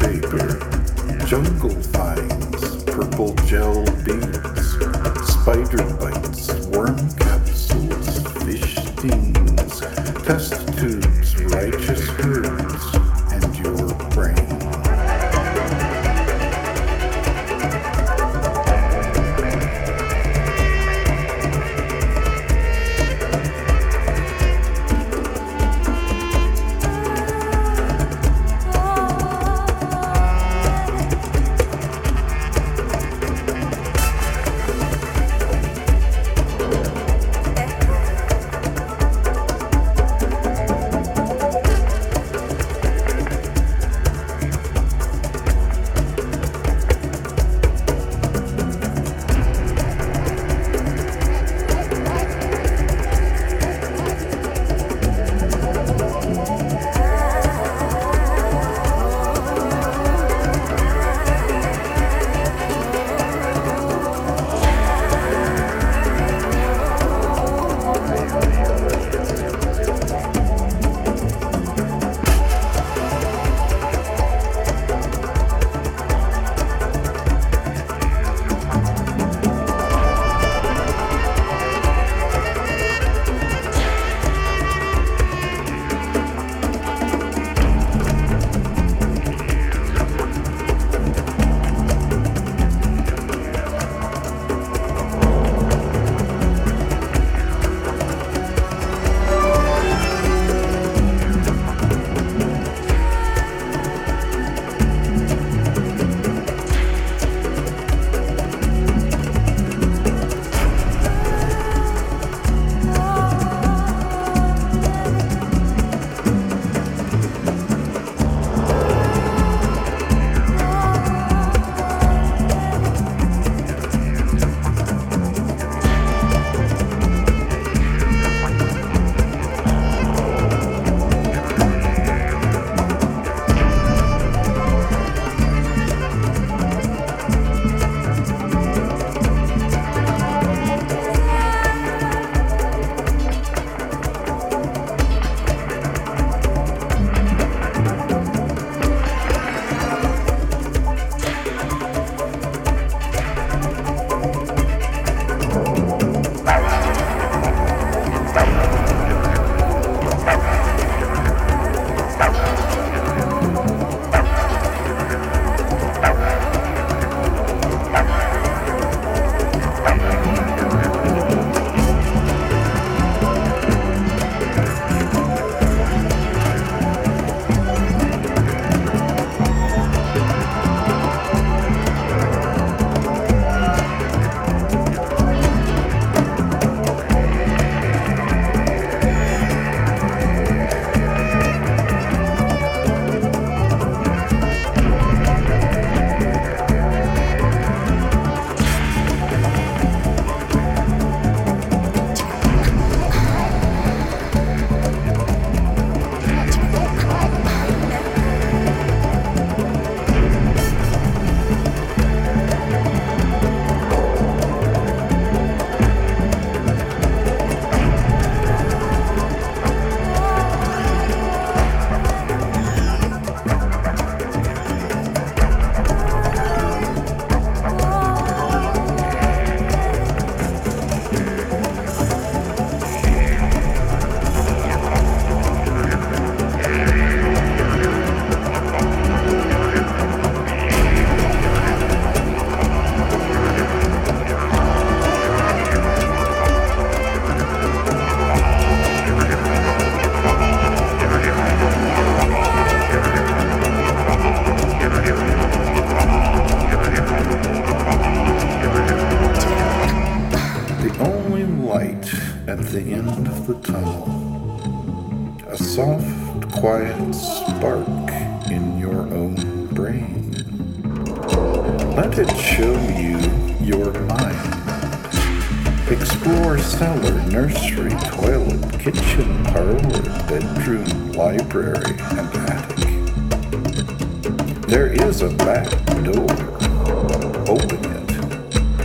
Paper, jungle vines, purple gel beads, spider bites, worm capsules, fish stings, test you your mind. Explore cellar, nursery, toilet, kitchen, parlor, bedroom, library, and attic. There is a back door. Open it.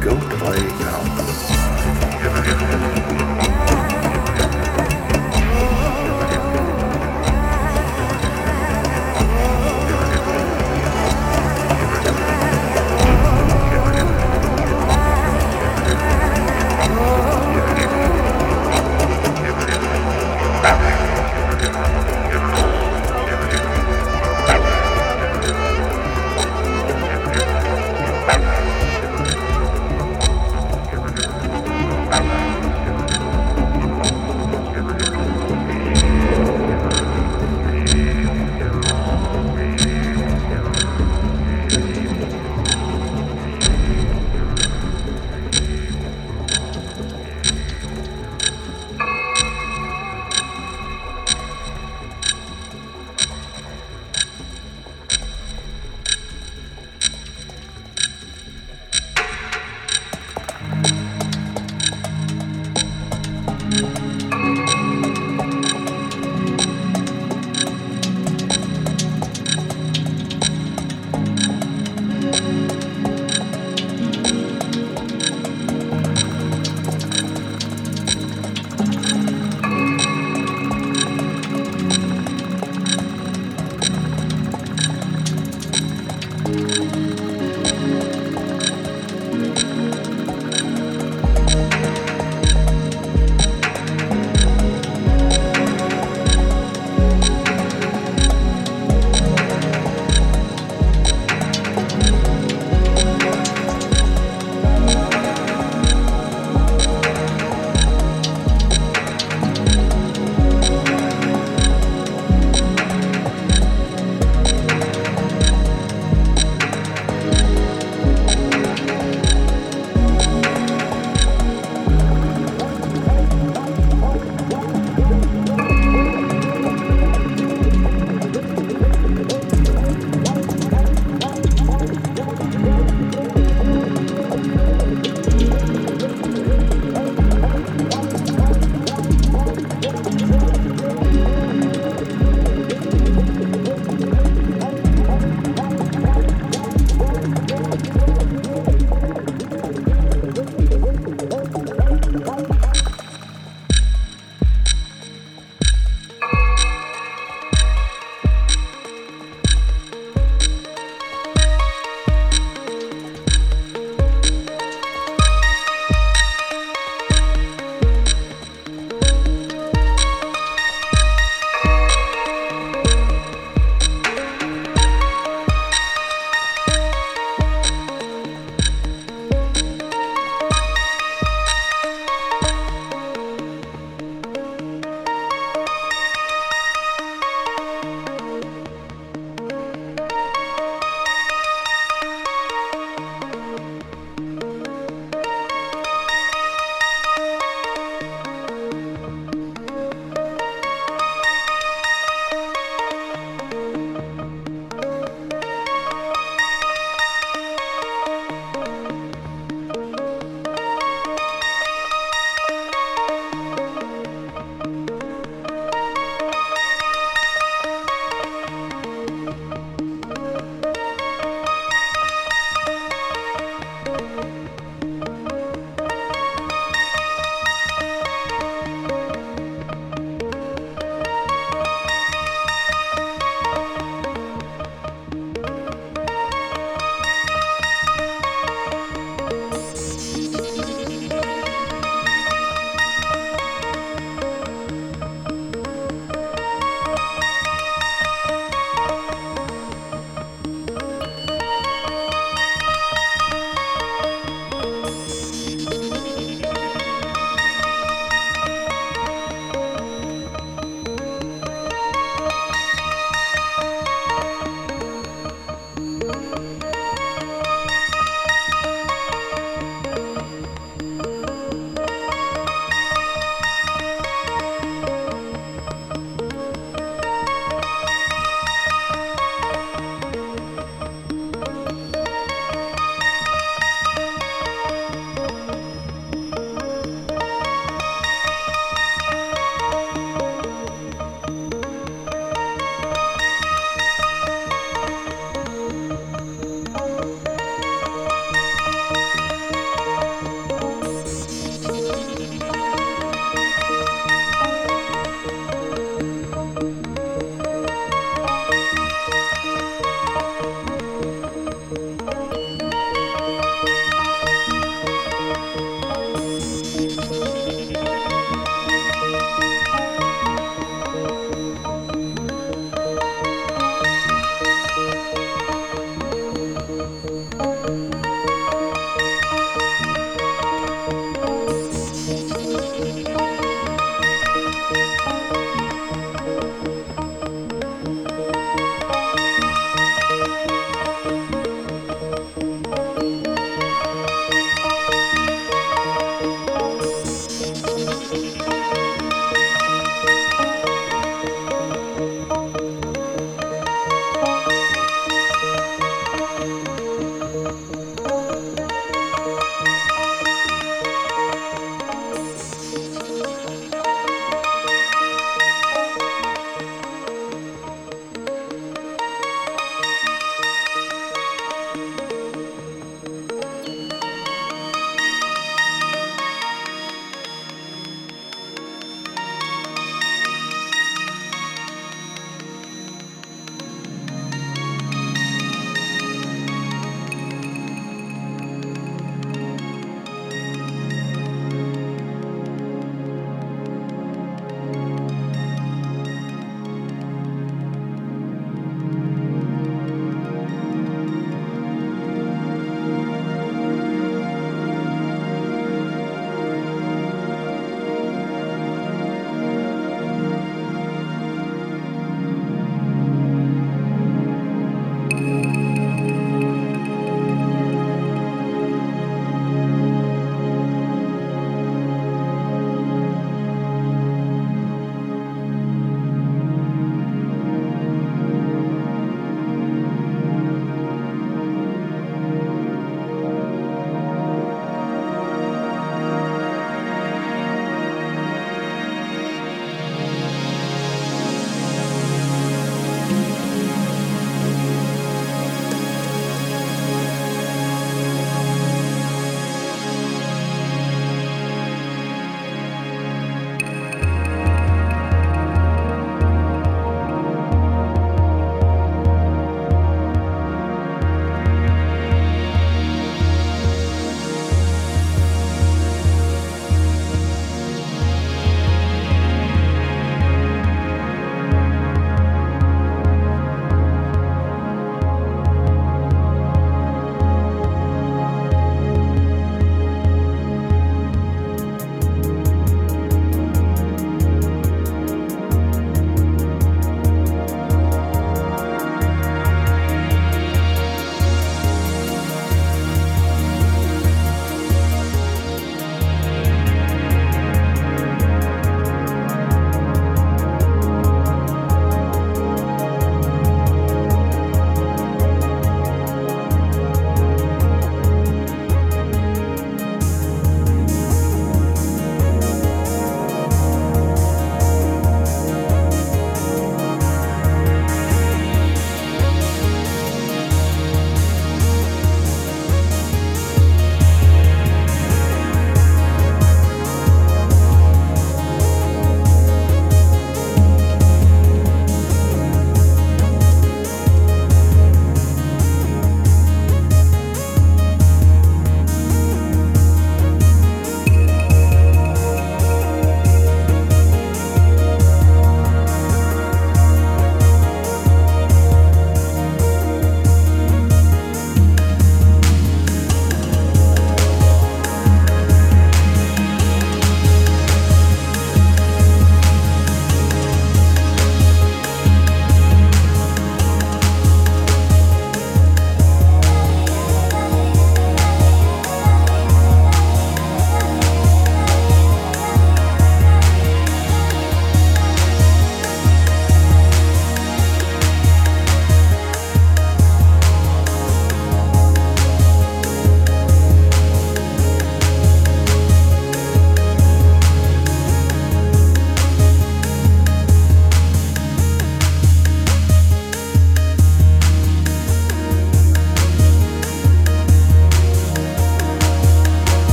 Go play outside.